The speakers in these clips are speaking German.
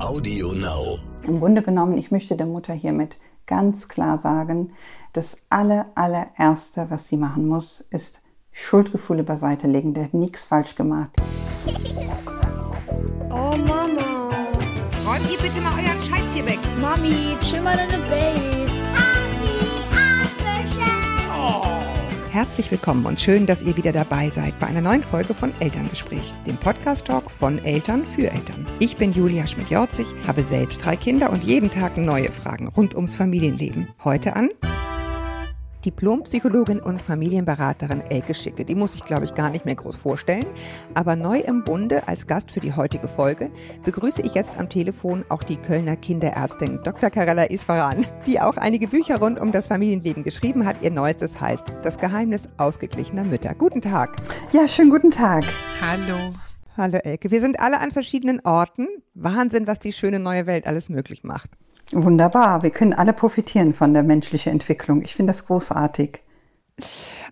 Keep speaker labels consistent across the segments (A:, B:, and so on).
A: Audio Now.
B: Im Grunde genommen, ich möchte der Mutter hiermit ganz klar sagen, das aller, allererste, was sie machen muss, ist Schuldgefühle beiseite legen. Der hat nichts falsch gemacht.
C: Oh Mama.
D: Räumt ihr bitte mal euren Scheiß hier weg.
C: Mami, chill mal deine Base.
D: Herzlich willkommen und schön, dass ihr wieder dabei seid bei einer neuen Folge von Elterngespräch, dem Podcast-Talk von Eltern für Eltern. Ich bin Julia Schmidt-Jorzig, habe selbst drei Kinder und jeden Tag neue Fragen rund ums Familienleben. Heute an Diplompsychologin und Familienberaterin Elke Schicke. Die muss ich, glaube ich, gar nicht mehr groß vorstellen. Aber neu im Bunde als Gast für die heutige Folge begrüße ich jetzt am Telefon auch die Kölner Kinderärztin Dr. Karella Isfaran, die auch einige Bücher rund um das Familienleben geschrieben hat. Ihr neuestes heißt Das Geheimnis ausgeglichener Mütter. Guten Tag.
B: Ja, schönen guten Tag.
E: Hallo.
D: Hallo Elke. Wir sind alle an verschiedenen Orten. Wahnsinn, was die schöne neue Welt alles möglich macht.
B: Wunderbar. Wir können alle profitieren von der menschlichen Entwicklung. Ich finde das großartig.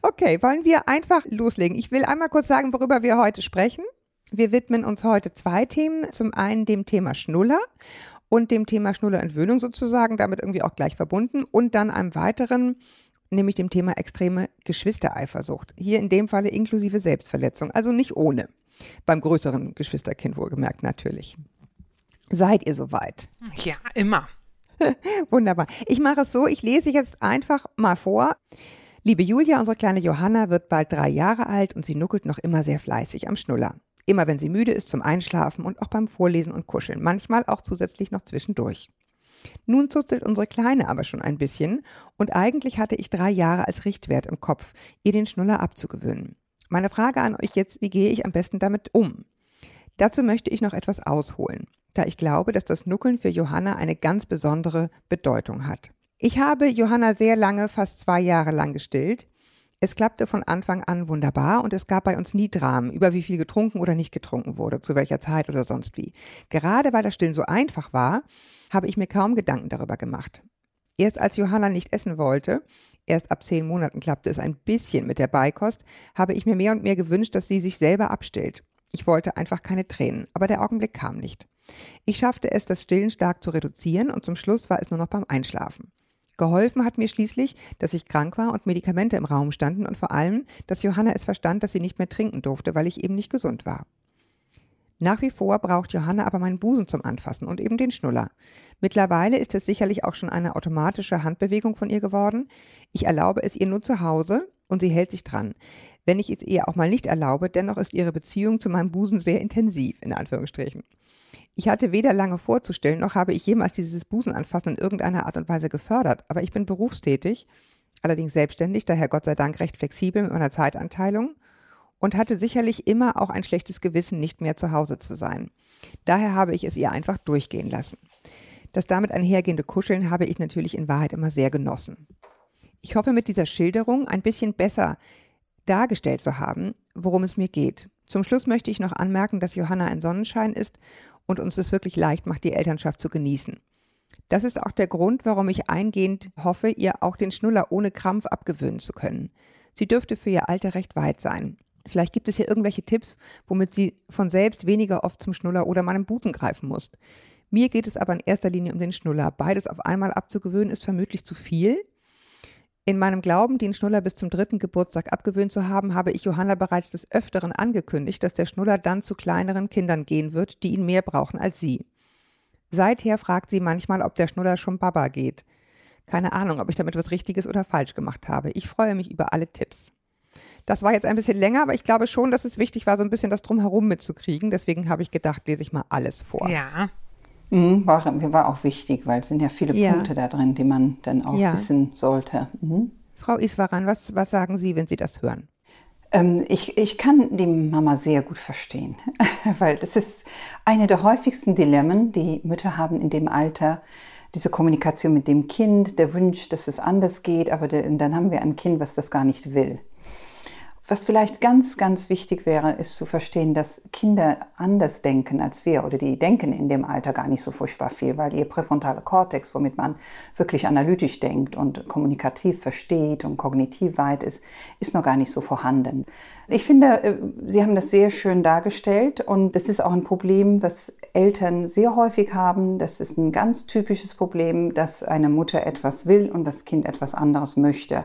D: Okay, wollen wir einfach loslegen. Ich will einmal kurz sagen, worüber wir heute sprechen. Wir widmen uns heute zwei Themen. Zum einen dem Thema Schnuller und dem Thema Schnullerentwöhnung sozusagen, damit irgendwie auch gleich verbunden. Und dann einem weiteren, nämlich dem Thema extreme Geschwistereifersucht. Hier in dem Falle inklusive Selbstverletzung, also nicht ohne. Beim größeren Geschwisterkind wohlgemerkt natürlich. Seid ihr soweit?
E: Ja, immer.
D: Wunderbar. Ich mache es so, ich lese jetzt einfach mal vor. Liebe Julia, unsere kleine Johanna wird bald drei Jahre alt und sie nuckelt noch immer sehr fleißig am Schnuller. Immer wenn sie müde ist zum Einschlafen und auch beim Vorlesen und Kuscheln, manchmal auch zusätzlich noch zwischendurch. Nun zuzelt unsere Kleine aber schon ein bisschen und eigentlich hatte ich drei Jahre als Richtwert im Kopf, ihr den Schnuller abzugewöhnen. Meine Frage an euch jetzt, wie gehe ich am besten damit um? Dazu möchte ich noch etwas ausholen da ich glaube, dass das Nuckeln für Johanna eine ganz besondere Bedeutung hat. Ich habe Johanna sehr lange, fast zwei Jahre lang gestillt. Es klappte von Anfang an wunderbar und es gab bei uns nie Dramen über wie viel getrunken oder nicht getrunken wurde, zu welcher Zeit oder sonst wie. Gerade weil das Stillen so einfach war, habe ich mir kaum Gedanken darüber gemacht. Erst als Johanna nicht essen wollte, erst ab zehn Monaten klappte es ein bisschen mit der Beikost, habe ich mir mehr und mehr gewünscht, dass sie sich selber abstillt. Ich wollte einfach keine Tränen, aber der Augenblick kam nicht. Ich schaffte es, das Stillen stark zu reduzieren und zum Schluss war es nur noch beim Einschlafen. Geholfen hat mir schließlich, dass ich krank war und Medikamente im Raum standen und vor allem, dass Johanna es verstand, dass sie nicht mehr trinken durfte, weil ich eben nicht gesund war. Nach wie vor braucht Johanna aber meinen Busen zum Anfassen und eben den Schnuller. Mittlerweile ist es sicherlich auch schon eine automatische Handbewegung von ihr geworden. Ich erlaube es ihr nur zu Hause und sie hält sich dran. Wenn ich es ihr auch mal nicht erlaube, dennoch ist ihre Beziehung zu meinem Busen sehr intensiv, in Anführungsstrichen. Ich hatte weder lange vorzustellen, noch habe ich jemals dieses Busenanfassen in irgendeiner Art und Weise gefördert, aber ich bin berufstätig, allerdings selbstständig, daher Gott sei Dank recht flexibel mit meiner Zeitanteilung und hatte sicherlich immer auch ein schlechtes Gewissen, nicht mehr zu Hause zu sein. Daher habe ich es ihr einfach durchgehen lassen. Das damit einhergehende Kuscheln habe ich natürlich in Wahrheit immer sehr genossen. Ich hoffe mit dieser Schilderung ein bisschen besser dargestellt zu haben, worum es mir geht. Zum Schluss möchte ich noch anmerken, dass Johanna ein Sonnenschein ist und uns es wirklich leicht macht, die Elternschaft zu genießen. Das ist auch der Grund, warum ich eingehend hoffe, ihr auch den Schnuller ohne Krampf abgewöhnen zu können. Sie dürfte für ihr Alter recht weit sein. Vielleicht gibt es hier irgendwelche Tipps, womit sie von selbst weniger oft zum Schnuller oder meinem Busen greifen muss. Mir geht es aber in erster Linie um den Schnuller. Beides auf einmal abzugewöhnen ist vermutlich zu viel. In meinem Glauben, den Schnuller bis zum dritten Geburtstag abgewöhnt zu haben, habe ich Johanna bereits des Öfteren angekündigt, dass der Schnuller dann zu kleineren Kindern gehen wird, die ihn mehr brauchen als sie. Seither fragt sie manchmal, ob der Schnuller schon Baba geht. Keine Ahnung, ob ich damit was Richtiges oder falsch gemacht habe. Ich freue mich über alle Tipps. Das war jetzt ein bisschen länger, aber ich glaube schon, dass es wichtig war, so ein bisschen das Drumherum mitzukriegen. Deswegen habe ich gedacht, lese ich mal alles vor.
E: Ja.
B: Mhm, war, war auch wichtig, weil es sind ja viele
D: Ja.
B: Punkte da drin, die man dann auch
D: Ja.
B: wissen sollte. Mhm.
D: Frau Iswaran, was, was sagen Sie, wenn Sie das hören?
B: Ähm, ich, ich kann die Mama sehr gut verstehen, weil das ist eine der häufigsten Dilemmen, die Mütter haben in dem Alter. Diese Kommunikation mit dem Kind, der Wunsch, dass es anders geht, aber der, dann haben wir ein Kind, was das gar nicht will. Was vielleicht ganz, ganz wichtig wäre, ist zu verstehen, dass Kinder anders denken als wir oder die denken in dem Alter gar nicht so furchtbar viel, weil ihr präfrontaler Kortex, womit man wirklich analytisch denkt und kommunikativ versteht und kognitiv weit ist, ist noch gar nicht so vorhanden. Ich finde, äh, Sie haben das sehr schön dargestellt und das ist auch ein Problem, was Eltern sehr häufig haben. Das ist ein ganz typisches Problem, dass eine Mutter etwas will und das Kind etwas anderes möchte.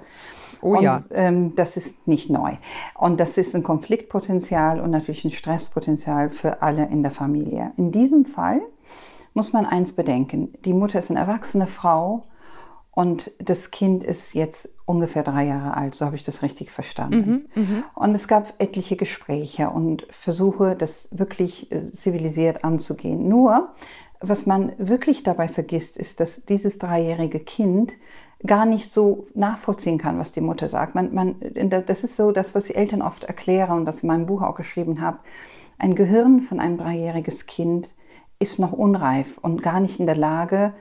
D: Oh
B: und,
D: ja.
B: Ähm, das ist nicht neu. Und das ist ein Konfliktpotenzial und natürlich ein Stresspotenzial für alle in der Familie. In diesem Fall muss man eins bedenken. Die Mutter ist eine erwachsene Frau und das Kind ist jetzt ungefähr drei Jahre alt, so habe ich das richtig verstanden. und es gab etliche Gespräche und Versuche, das wirklich äh, zivilisiert anzugehen. Nur, was man wirklich dabei vergisst, ist, dass dieses dreijährige Kind gar nicht so nachvollziehen kann, was die Mutter sagt. Man, man, das ist so das, was ich Eltern oft erkläre und was ich in meinem Buch auch geschrieben habe. Ein Gehirn von einem dreijähriges Kind ist noch unreif und gar nicht in der Lage,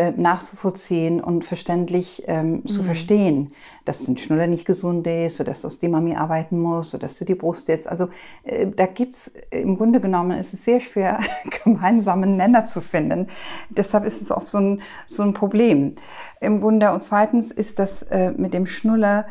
B: äh, nachzuvollziehen und verständlich ähm, zu verstehen, dass ein Schnuller nicht gesund ist oder dass aus die Mami arbeiten muss oder dass du die Brust jetzt. Also äh, da gibt es im Grunde genommen, ist es sehr schwer, gemeinsamen Nenner zu finden. Deshalb ist es oft so ein, so ein Problem. Im Grunde und zweitens ist das äh, mit dem Schnuller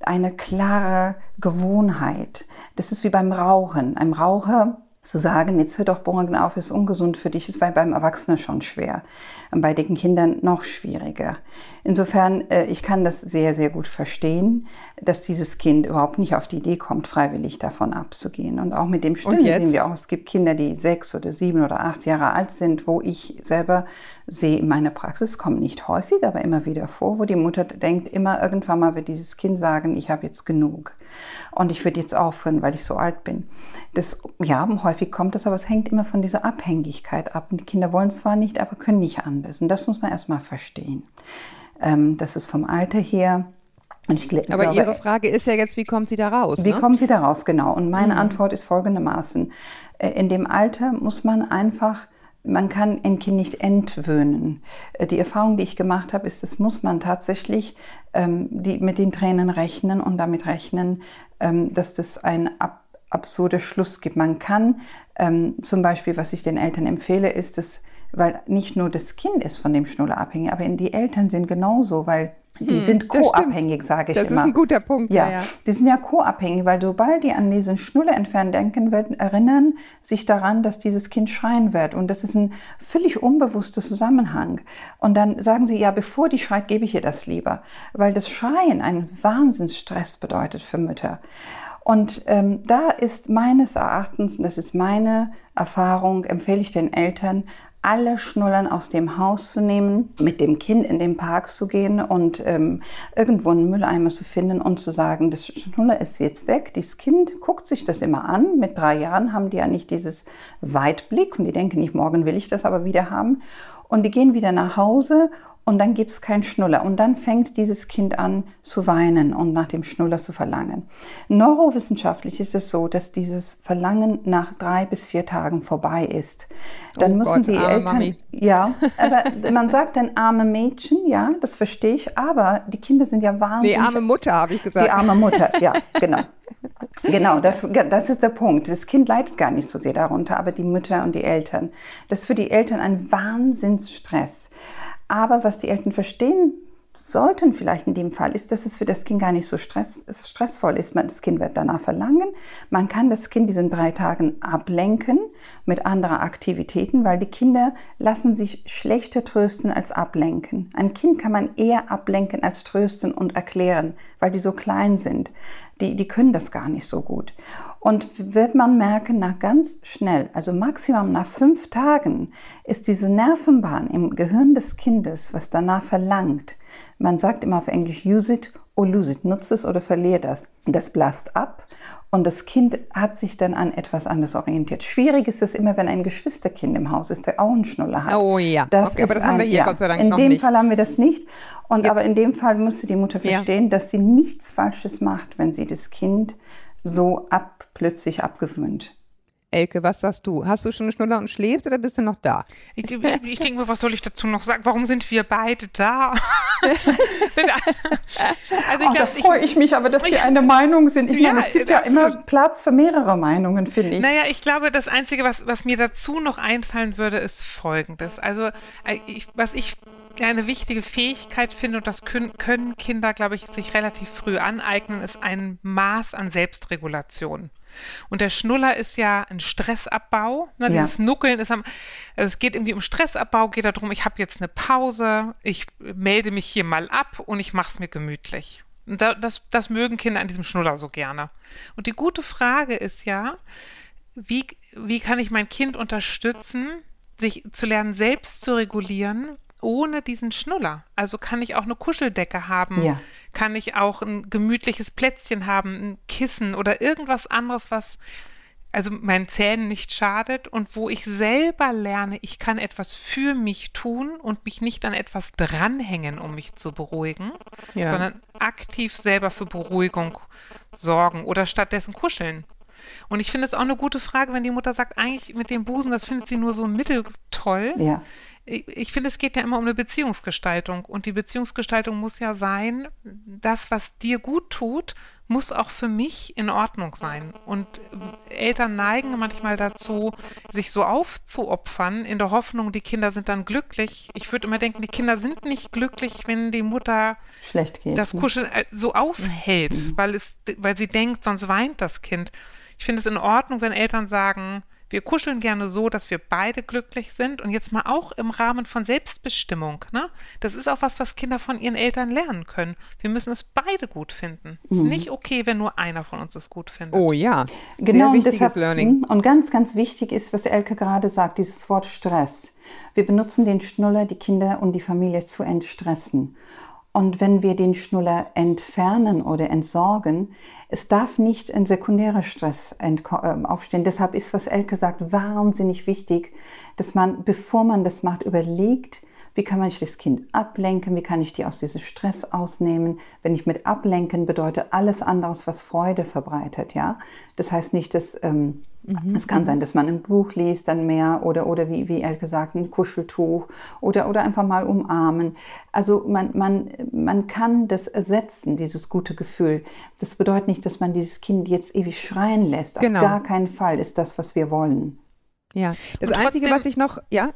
B: eine klare Gewohnheit. Das ist wie beim Rauchen. Ein Raucher zu sagen, jetzt hör doch Bohren auf, ist ungesund für dich, ist beim Erwachsenen schon schwer. Und bei den Kindern noch schwieriger. Insofern, äh, ich kann das sehr, sehr gut verstehen, dass dieses Kind überhaupt nicht auf die Idee kommt, freiwillig davon abzugehen. Und auch mit dem Stillen sehen wir auch, es gibt Kinder, die sechs oder sieben oder acht Jahre alt sind, wo ich selber sehe in meiner Praxis, kommt nicht häufig, aber immer wieder vor, wo die Mutter denkt, immer irgendwann mal wird dieses Kind sagen, ich habe jetzt genug. Und ich würde jetzt aufhören, weil ich so alt bin. Das, ja, häufig kommt das, aber es hängt immer von dieser Abhängigkeit ab. Und die Kinder wollen zwar nicht, aber können nicht anders. Und das muss man erstmal verstehen. Ähm, das ist vom Alter her. Und ich,
D: Aber
B: glaube,
D: Ihre Frage ist ja jetzt, wie kommt sie da raus?
B: Wie
D: ne?
B: kommen Sie da raus? Genau. Und meine Antwort ist folgendermaßen. Äh, In dem Alter muss man einfach, man kann ein Kind nicht entwöhnen. Äh, Die Erfahrung, die ich gemacht habe, ist, das muss man tatsächlich ähm, die, mit den Tränen rechnen und damit rechnen, ähm, dass das ein ab, absurder Schluss gibt. Man kann ähm, zum Beispiel, was ich den Eltern empfehle, ist es, weil nicht nur das Kind ist von dem Schnuller abhängig, aber die Eltern sind genauso, weil die sind
D: Hm, das stimmt.
B: co-abhängig, sage ich
D: Das
B: immer.
D: ist ein guter Punkt.
B: Ja,
D: ja.
B: die sind ja co-abhängig, weil sobald die an diesen Schnuller entfernen denken, werden erinnern sich daran, dass dieses Kind schreien wird. Und das ist ein völlig unbewusster Zusammenhang. Und dann sagen sie, ja, bevor die schreit, gebe ich ihr das lieber. Weil das Schreien einen Wahnsinnsstress bedeutet für Mütter. Und ähm, da ist meines Erachtens, und das ist meine Erfahrung, empfehle ich den Eltern, alle Schnullern aus dem Haus zu nehmen, mit dem Kind in den Park zu gehen und ähm, irgendwo einen Mülleimer zu finden und zu sagen, das Schnuller ist jetzt weg. Dieses Kind guckt sich das immer an. Mit drei Jahren haben die ja nicht dieses Weitblick und die denken nicht, morgen will ich das aber wieder haben. Und die gehen wieder nach Hause und dann gibt es keinen Schnuller. Und dann fängt dieses Kind an zu weinen und nach dem Schnuller zu verlangen. Neurowissenschaftlich ist es so, dass dieses Verlangen nach drei bis vier Tagen vorbei ist. Dann
D: Oh
B: müssen
D: Gott,
B: die Eltern.
D: Mami.
B: Ja, aber man sagt dann arme Mädchen, ja, das verstehe ich, aber die Kinder sind ja wahnsinnig.
D: Nee, arme Mutter, habe ich gesagt.
B: Die arme Mutter, ja, genau. Genau, das, das ist der Punkt. Das Kind leidet gar nicht so sehr darunter, aber die Mütter und die Eltern. Das ist für die Eltern ein Wahnsinnsstress. Aber was die Eltern verstehen sollten vielleicht in dem Fall, ist, dass es für das Kind gar nicht so stress, stressvoll ist. Das Kind wird danach verlangen. Man kann das Kind diesen drei Tagen ablenken mit anderen Aktivitäten, weil die Kinder lassen sich schlechter trösten als ablenken. Ein Kind kann man eher ablenken als trösten und erklären, weil die so klein sind. Die, die können das gar nicht so gut. Und wird man merken, nach ganz schnell, also maximal nach fünf Tagen, ist diese Nervenbahn im Gehirn des Kindes, was danach verlangt. Man sagt immer auf Englisch, use it or lose it, nutze es oder verliere das. Das blast ab und das Kind hat sich dann an etwas anderes orientiert. Schwierig ist es immer, wenn ein Geschwisterkind im Haus ist, der auch einen Schnuller hat.
D: Oh ja,
B: Das
D: okay, aber das haben wir
B: ein-
D: hier
B: ja.
D: Gott sei Dank
B: In
D: noch
B: dem
D: nicht.
B: Fall haben wir das nicht. Und
D: Jetzt-
B: aber in dem Fall musste die Mutter
D: Ja.
B: verstehen, dass sie nichts Falsches macht, wenn sie das Kind so ab, plötzlich abgewöhnt.
D: Elke, was sagst du? Hast du schon einen Schnuller und schläfst oder bist du noch da?
A: Ich, ich, ich denke mir, was soll ich dazu noch sagen? Warum sind wir beide da?
B: also ich oh, da freue ich mich aber, dass wir eine Meinung sind. Ich ja, meine, es gibt ja absolut. immer Platz für mehrere Meinungen, finde ich.
A: Naja, ich glaube, das Einzige, was, was mir dazu noch einfallen würde, ist Folgendes. Also, äh, ich, was ich eine wichtige Fähigkeit finde, und das können, können Kinder, glaube ich, sich relativ früh aneignen, ist ein Maß an Selbstregulation. Und der Schnuller ist ja ein Stressabbau. Ne? Ja. Dieses Nuckeln ist am, also es geht irgendwie um Stressabbau, geht darum, ich habe jetzt eine Pause, ich melde mich hier mal ab und ich mache es mir gemütlich. Und da, das, das mögen Kinder an diesem Schnuller so gerne. Und die gute Frage ist ja, wie, wie kann ich mein Kind unterstützen, sich zu lernen, selbst zu regulieren ohne diesen Schnuller. Also kann ich auch eine Kuscheldecke haben, ja. kann ich auch ein gemütliches Plätzchen haben, ein Kissen oder irgendwas anderes, was also meinen Zähnen nicht schadet und wo ich selber lerne, ich kann etwas für mich tun und mich nicht an etwas dranhängen, um mich zu beruhigen, ja. sondern aktiv selber für Beruhigung sorgen oder stattdessen kuscheln. Und ich finde es auch eine gute Frage, wenn die Mutter sagt, eigentlich mit dem Busen, das findet sie nur so mitteltoll. Ja ich, ich finde, es geht ja immer um eine Beziehungsgestaltung. Und die Beziehungsgestaltung muss ja sein, das, was dir gut tut, muss auch für mich in Ordnung sein. Und Eltern neigen manchmal dazu, sich so aufzuopfern, in der Hoffnung, die Kinder sind dann glücklich. Ich würde immer denken, die Kinder sind nicht glücklich, wenn die Mutter
B: Schlecht geht,
A: das ne? Kuscheln ne? so aushält, mhm. weil, es, weil sie denkt, sonst weint das Kind. Ich finde es in Ordnung, wenn Eltern sagen, wir kuscheln gerne so, dass wir beide glücklich sind und jetzt mal auch im Rahmen von Selbstbestimmung. Ne? Das ist auch was, was Kinder von ihren Eltern lernen können. Wir müssen es beide gut finden. Es mhm. ist nicht okay, wenn nur einer von uns es gut findet.
D: Oh ja,
B: genau. Sehr wichtiges deshalb, Learning. Und ganz, ganz wichtig ist, was Elke gerade sagt, dieses Wort Stress. Wir benutzen den Schnuller, die Kinder und die Familie zu entstressen. Und wenn wir den Schnuller entfernen oder entsorgen, es darf nicht ein sekundärer Stress ähm, aufstehen. Deshalb ist, was Elke sagt, wahnsinnig wichtig, dass man, bevor man das macht, überlegt, wie kann man das Kind ablenken, wie kann ich die aus diesem Stress ausnehmen. Wenn ich mit ablenken bedeutet alles anderes, was Freude verbreitet, ja. Das heißt nicht, dass ähm, mhm. es kann sein, dass man ein Buch liest, dann mehr oder oder wie wie er gesagt ein Kuscheltuch oder oder einfach mal umarmen. Also man man man kann das ersetzen, dieses gute Gefühl. Das bedeutet nicht, dass man dieses Kind jetzt ewig schreien lässt. Genau. Auf gar keinen Fall ist das, was wir wollen.
D: Ja, das Einzige, was ich noch, ja,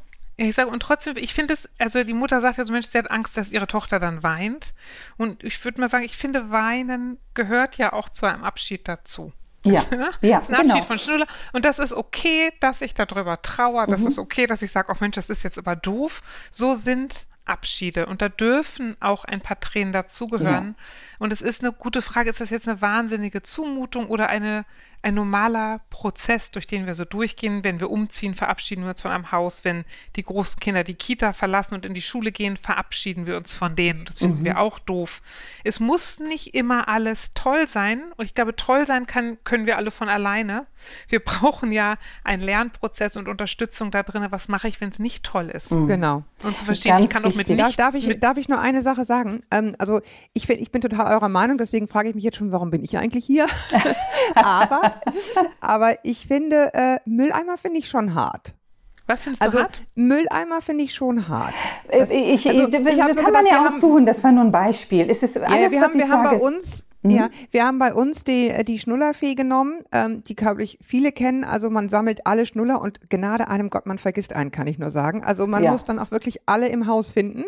A: ich sage, und trotzdem, ich finde es, also die Mutter sagt ja so, Mensch, sie hat Angst, dass ihre Tochter dann weint. Und ich würde mal sagen, ich finde, Weinen gehört ja auch zu einem Abschied dazu.
B: Ja,
A: ne? ja das ist ein genau. Abschied von Schnuller. Und das ist okay, dass ich darüber trauere. Das mhm. ist okay, dass ich sage, oh Mensch, das ist jetzt aber doof. So sind Abschiede. Und da dürfen auch ein paar Tränen dazugehören. Ja. Und es ist eine gute Frage, ist das jetzt eine wahnsinnige Zumutung oder eine ein normaler Prozess, durch den wir so durchgehen. Wenn wir umziehen, verabschieden wir uns von einem Haus. Wenn die großen Kinder die Kita verlassen und in die Schule gehen, verabschieden wir uns von denen. Das finden mhm. wir auch doof. Es muss nicht immer alles toll sein. Und ich glaube, toll sein kann, können wir alle von alleine. Wir brauchen ja einen Lernprozess und Unterstützung da drin. Was mache ich, wenn es nicht toll ist?
D: Mhm. Genau.
A: Und zu verstehen, Ganz ich kann doch mit nicht.
D: Darf ich, darf ich nur eine Sache sagen? Ähm, also ich, ich bin total eurer Meinung, deswegen frage ich mich jetzt schon, warum bin ich eigentlich hier? Aber aber ich finde, äh, Mülleimer finde ich schon hart.
A: Was findest
D: du also,
A: hart?
D: Mülleimer finde ich schon hart.
B: Äh, das, ich, also, ich, das kann man ja aussuchen, das war nur ein Beispiel. Es ist alles,
D: ja, wir haben, wir haben bei uns Mhm. Ja, wir haben bei uns die, die Schnullerfee genommen, ähm, die, glaube ich, viele kennen. Also man sammelt alle Schnuller und Gnade einem Gott, man vergisst einen, kann ich nur sagen. Also man ja. muss dann auch wirklich alle im Haus finden.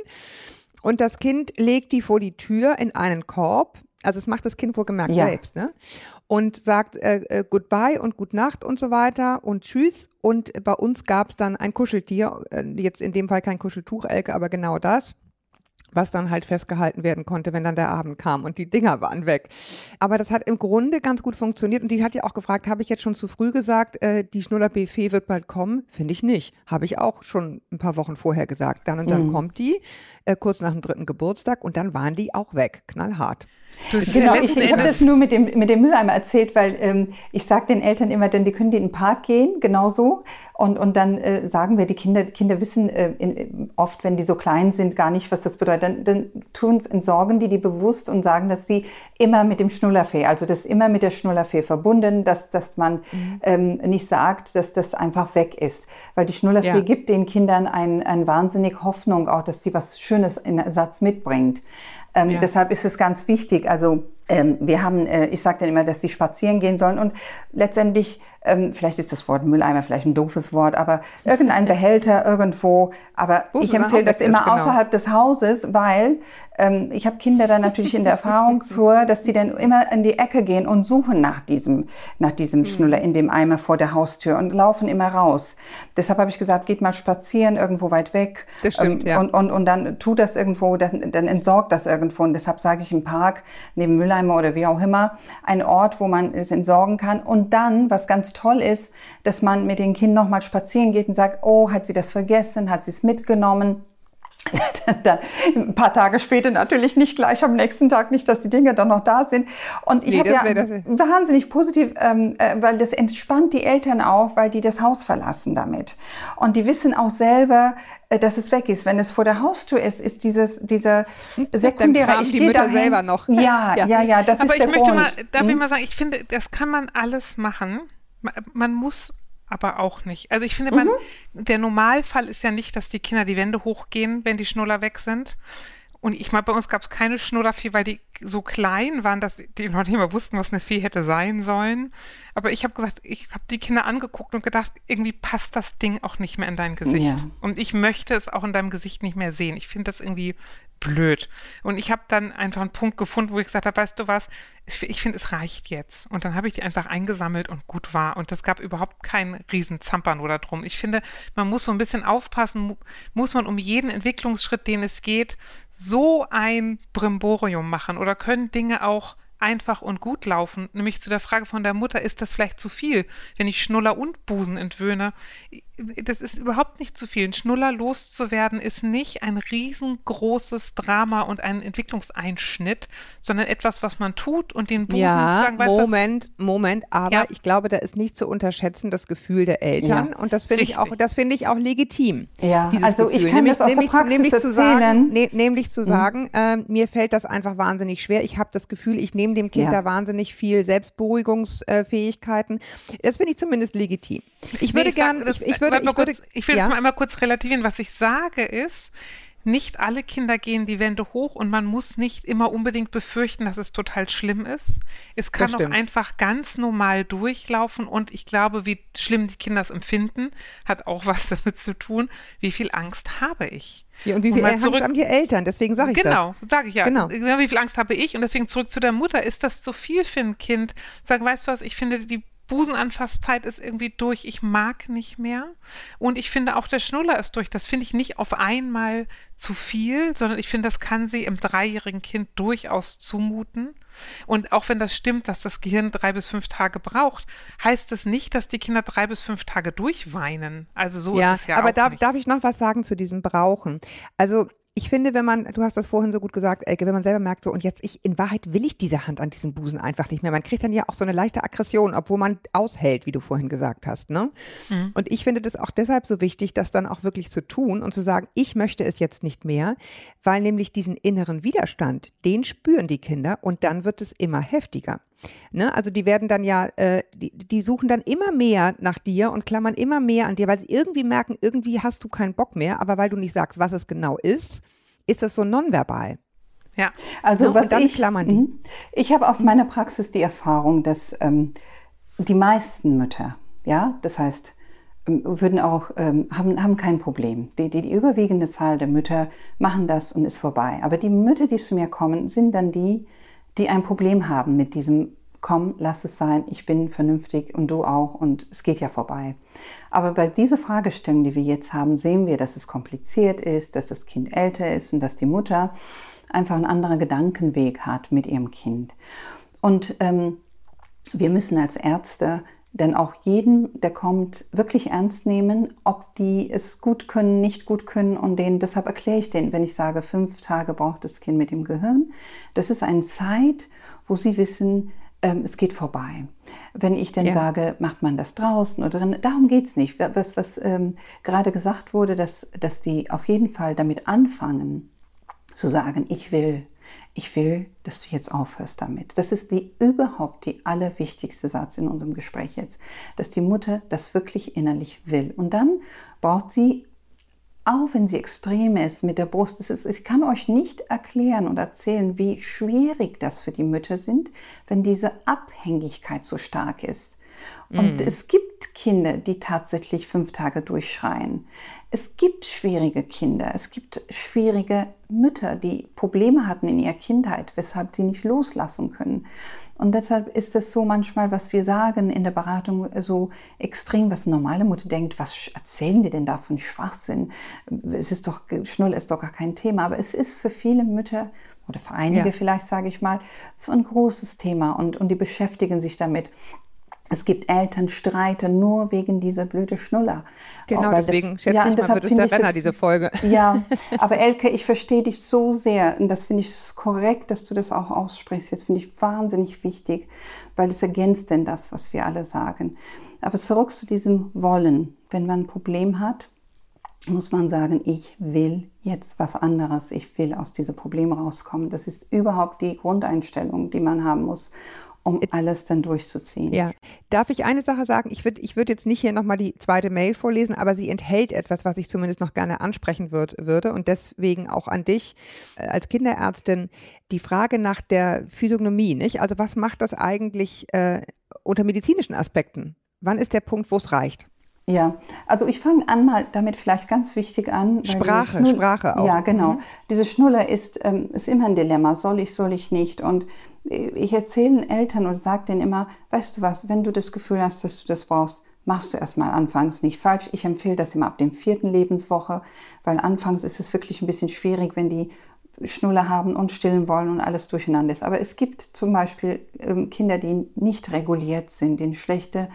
D: Und das Kind legt die vor die Tür in einen Korb. Also es macht das Kind wohlgemerkt ja. selbst, ne? und sagt äh, äh, Goodbye und Good Nacht und so weiter und Tschüss. Und bei uns gab es dann ein Kuscheltier, äh, jetzt in dem Fall kein Kuscheltuch, Elke, aber genau das was dann halt festgehalten werden konnte, wenn dann der Abend kam und die Dinger waren weg. Aber das hat im Grunde ganz gut funktioniert und die hat ja auch gefragt, habe ich jetzt schon zu früh gesagt, äh, die Schnuller-Buffet wird bald kommen? Finde ich nicht. Habe ich auch schon ein paar Wochen vorher gesagt. Dann und dann mhm. kommt die, äh, kurz nach dem dritten Geburtstag und dann waren die auch weg, knallhart.
B: Genau, ich, ich habe das nur mit dem, mit dem Mülleimer erzählt, weil ähm, ich sage den Eltern immer, denn die können die in den Park gehen, genauso. Und, und dann äh, sagen wir, die Kinder, Kinder wissen äh, in, oft, wenn die so klein sind, gar nicht, was das bedeutet. Dann, dann tun, entsorgen die die bewusst und sagen, dass sie immer mit dem Schnullerfee, also das immer mit der Schnullerfee verbunden, dass, dass man mhm. ähm, nicht sagt, dass das einfach weg ist. Weil die Schnullerfee ja. gibt den Kindern ein, ein wahnsinnig Hoffnung auch, dass sie was Schönes in Ersatz mitbringt. Ähm, ja. Deshalb ist es ganz wichtig. Also ähm, wir haben, äh, ich sage dann immer, dass sie spazieren gehen sollen und letztendlich ähm, vielleicht ist das Wort Mülleimer vielleicht ein doofes Wort, aber irgendein Behälter irgendwo. Aber Wo ich empfehle das immer genau. außerhalb des Hauses, weil ähm, ich habe Kinder dann natürlich in der Erfahrung vor, dass die dann immer in die Ecke gehen und suchen nach diesem, nach diesem mhm. Schnuller in dem Eimer vor der Haustür und laufen immer raus. Deshalb habe ich gesagt, geht mal spazieren irgendwo weit weg.
D: Das stimmt,
B: ähm,
D: ja.
B: Und, und, und dann tu das irgendwo, dann, dann entsorgt das irgendwo. Und deshalb sage ich im Park, neben Mülleimer oder wie auch immer, ein Ort, wo man es entsorgen kann. Und dann, was ganz toll ist, dass man mit den Kindern nochmal spazieren geht und sagt, oh, hat sie das vergessen, hat sie es mitgenommen. dann ein paar Tage später natürlich nicht gleich am nächsten Tag nicht, dass die Dinge dann noch da sind. Und ich nee, habe ja wahnsinnig positiv, ähm, äh, weil das entspannt die Eltern auch, weil die das Haus verlassen damit. Und die wissen auch selber, äh, dass es weg ist. Wenn es vor der Haustür ist, ist dieses, dieser sekundäre...
D: Dann ich die Mütter dahin. selber noch.
B: Ja, ja, ja, ja das
A: Aber
B: ist der
A: ich möchte
B: Grund.
A: mal, darf hm? ich mal sagen, ich finde, das kann man alles machen. Man muss aber auch nicht. Also ich finde, man, mhm. der Normalfall ist ja nicht, dass die Kinder die Wände hochgehen, wenn die Schnuller weg sind. Und ich meine, bei uns gab es keine Schnullerfee, weil die so klein waren, dass die noch nicht mal wussten, was eine Fee hätte sein sollen. Aber ich habe gesagt, ich habe die Kinder angeguckt und gedacht, irgendwie passt das Ding auch nicht mehr in dein Gesicht. Ja. Und ich möchte es auch in deinem Gesicht nicht mehr sehen. Ich finde das irgendwie blöd. Und ich habe dann einfach einen Punkt gefunden, wo ich gesagt habe, weißt du was, ich finde, es reicht jetzt. Und dann habe ich die einfach eingesammelt und gut war. Und es gab überhaupt keinen riesen Zampern oder drum. Ich finde, man muss so ein bisschen aufpassen, muss man um jeden Entwicklungsschritt, den es geht, so ein Brimborium machen oder können Dinge auch einfach und gut laufen. Nämlich zu der Frage von der Mutter, ist das vielleicht zu viel, wenn ich Schnuller und Busen entwöhne? Das ist überhaupt nicht zu viel. Ein Schnuller loszuwerden ist nicht ein riesengroßes Drama und ein Entwicklungseinschnitt, sondern etwas, was man tut und den Busen
D: ja,
A: sozusagen
D: weiß, Moment, Moment, aber ja. ich glaube, da ist nicht zu unterschätzen das Gefühl der Eltern ja. und das finde ich auch, das finde ich auch legitim.
B: Ja, also Gefühl. ich kann
D: nämlich,
B: das aus
D: nämlich,
B: der Praxis
D: nämlich
B: zu
D: sagen, ne, nämlich zu mhm. sagen, äh, mir fällt das einfach wahnsinnig schwer. Ich habe das Gefühl, ich nehme dem Kind da wahnsinnig viel Selbstberuhigungsfähigkeiten. Das finde ich zumindest legitim. Ich würde nee, gerne, ich, ich, würde,
A: ich, würde, ich will ja? das mal einmal kurz relativieren. Was ich sage ist, nicht alle Kinder gehen die Wände hoch und man muss nicht immer unbedingt befürchten, dass es total schlimm ist. Es kann auch einfach ganz normal durchlaufen und ich glaube, wie schlimm die Kinder es empfinden, hat auch was damit zu tun, wie viel Angst habe ich.
D: Ja, und wie viel Angst haben die Eltern? Deswegen sage ich
A: genau, das. Genau, sage ich ja.
D: Genau.
A: Wie viel Angst habe ich? Und deswegen zurück zu der Mutter. Ist das zu viel für ein Kind? Sagen, weißt du was, ich finde, die Busenanfasszeit ist irgendwie durch. Ich mag nicht mehr. Und ich finde auch der Schnuller ist durch. Das finde ich nicht auf einmal zu viel, sondern ich finde, das kann sie im dreijährigen Kind durchaus zumuten. Und auch wenn das stimmt, dass das Gehirn drei bis fünf Tage braucht, heißt das nicht, dass die Kinder drei bis fünf Tage durchweinen. Also so
D: ja,
A: ist es ja
D: aber darf,
A: nicht.
D: darf ich noch was sagen zu diesem Brauchen? Also ich finde, wenn man, du hast das vorhin so gut gesagt, Elke, wenn man selber merkt, so und jetzt ich, in Wahrheit will ich diese Hand an diesem Busen einfach nicht mehr. Man kriegt dann ja auch so eine leichte Aggression, obwohl man aushält, wie du vorhin gesagt hast, ne? Mhm. Und ich finde das auch deshalb so wichtig, das dann auch wirklich zu tun und zu sagen, ich möchte es jetzt nicht mehr, weil nämlich diesen inneren Widerstand, den spüren die Kinder und dann wird es immer heftiger. Ne? Also die werden dann ja, äh, die, die suchen dann immer mehr nach dir und klammern immer mehr an dir, weil sie irgendwie merken, irgendwie hast du keinen Bock mehr, aber weil du nicht sagst, was es genau ist, ist das so nonverbal.
A: Ja,
B: also
D: ne?
B: was
D: und dann
B: ich,
D: klammern die.
B: Mhm. Ich habe aus meiner Praxis die Erfahrung, dass ähm, die meisten Mütter, ja, das heißt, ähm, würden auch, ähm, haben, haben kein Problem. Die, die, die überwiegende Zahl der Mütter machen das und ist vorbei. Aber die Mütter, die zu mir kommen, sind dann die, die ein Problem haben mit diesem komm, lass es sein, ich bin vernünftig und du auch und es geht ja vorbei. Aber bei dieser Fragestellung, die wir jetzt haben, sehen wir, dass es kompliziert ist, dass das Kind älter ist und dass die Mutter einfach einen anderen Gedankenweg hat mit ihrem Kind. Und ähm, wir müssen als Ärzte denn auch jeden, der kommt, wirklich ernst nehmen, ob die es gut können, nicht gut können und denen, deshalb erkläre ich denen, wenn ich sage, fünf Tage braucht das Kind mit dem Gehirn, das ist eine Zeit, wo sie wissen, ähm, es geht vorbei. Wenn ich dann ja. sage, macht man das draußen oder drin, darum geht es nicht. Was, was ähm, gerade gesagt wurde, dass, dass die auf jeden Fall damit anfangen, zu sagen, ich will, ich will, dass du jetzt aufhörst damit. Das ist die überhaupt die allerwichtigste Satz in unserem Gespräch jetzt, dass die Mutter das wirklich innerlich will. Und dann braucht sie auch wenn sie extrem ist mit der Brust, ist, ich kann euch nicht erklären und erzählen, wie schwierig das für die Mütter sind, wenn diese Abhängigkeit so stark ist. Und mm. es gibt Kinder, die tatsächlich fünf Tage durchschreien. Es gibt schwierige Kinder, es gibt schwierige Mütter, die Probleme hatten in ihrer Kindheit, weshalb sie nicht loslassen können. Und deshalb ist es so manchmal, was wir sagen in der Beratung, so extrem, was eine normale Mutter denkt, was erzählen die denn da von Schwachsinn? Es ist doch, Schnull ist doch gar kein Thema, aber es ist für viele Mütter oder für einige ja. vielleicht, sage ich mal, so ein großes Thema und, und die beschäftigen sich damit. Es gibt Elternstreite nur wegen dieser blöde Schnuller.
D: Genau, deswegen schätze ja, ich mal, wird es der Renner, diese Folge.
B: Ja, aber Elke, ich verstehe dich so sehr und das finde ich korrekt, dass du das auch aussprichst. Das finde ich wahnsinnig wichtig, weil es ergänzt denn das, was wir alle sagen. Aber zurück zu diesem Wollen. Wenn man ein Problem hat, muss man sagen, ich will jetzt was anderes. Ich will aus diesem Problem rauskommen. Das ist überhaupt die Grundeinstellung, die man haben muss um alles dann durchzuziehen.
D: Ja. Darf ich eine Sache sagen? Ich würde ich würd jetzt nicht hier nochmal die zweite Mail vorlesen, aber sie enthält etwas, was ich zumindest noch gerne ansprechen würd, würde und deswegen auch an dich äh, als Kinderärztin die Frage nach der Physiognomie, nicht? Also was macht das eigentlich äh, unter medizinischen Aspekten? Wann ist der Punkt, wo es reicht?
B: Ja, also ich fange an mal damit vielleicht ganz wichtig an.
D: Sprache, Sprache auch.
B: Ja, genau. Mhm. Diese Schnuller ist, ähm, ist immer ein Dilemma. Soll ich, soll ich nicht? Und ich erzähle Eltern und sage denen immer, weißt du was, wenn du das Gefühl hast, dass du das brauchst, machst du erstmal anfangs nicht falsch. Ich empfehle das immer ab dem vierten Lebenswoche, weil anfangs ist es wirklich ein bisschen schwierig, wenn die Schnuller haben und stillen wollen und alles durcheinander ist. Aber es gibt zum Beispiel ähm, Kinder, die nicht reguliert sind, die eine schlechte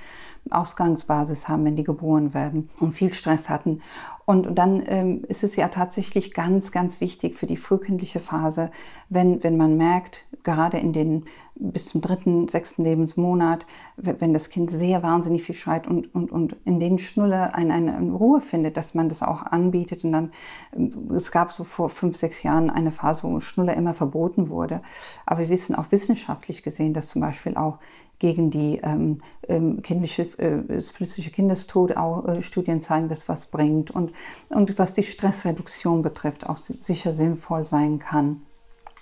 B: Ausgangsbasis haben, wenn die geboren werden und viel Stress hatten. Und dann ähm, ist es ja tatsächlich ganz, ganz wichtig für die frühkindliche Phase, wenn, wenn man merkt, gerade in den bis zum dritten, sechsten Lebensmonat, wenn das Kind sehr wahnsinnig viel schreit und, und, und in den Schnuller eine, eine Ruhe findet, dass man das auch anbietet. Und dann, ähm, es gab so vor fünf, sechs Jahren eine Phase, wo Schnuller immer verboten wurde. Aber wir wissen auch wissenschaftlich gesehen, dass zum Beispiel auch gegen die ähm, ähm, äh, plötzliche Kindestod auch äh, Studien zeigen, dass was bringt und, und was die Stressreduktion betrifft, auch sicher sinnvoll sein kann.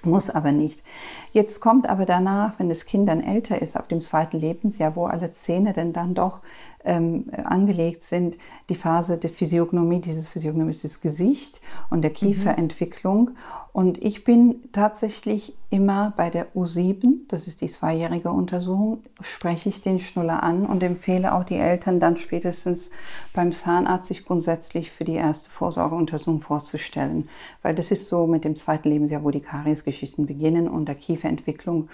B: Muss aber nicht. Jetzt kommt aber danach, wenn das Kind dann älter ist, ab dem zweiten Lebensjahr, wo alle Zähne denn dann doch ähm, angelegt sind, die Phase der Physiognomie, dieses Physiognomie ist das Gesicht und der mhm. Kieferentwicklung. Und ich bin tatsächlich immer bei der U7, das ist die zweijährige Untersuchung, spreche ich den Schnuller an und empfehle auch die Eltern dann spätestens beim Zahnarzt sich grundsätzlich für die erste Vorsorgeuntersuchung vorzustellen. Weil das ist so mit dem zweiten Lebensjahr, wo die Kariesgeschichten beginnen und der Kieferentwicklung.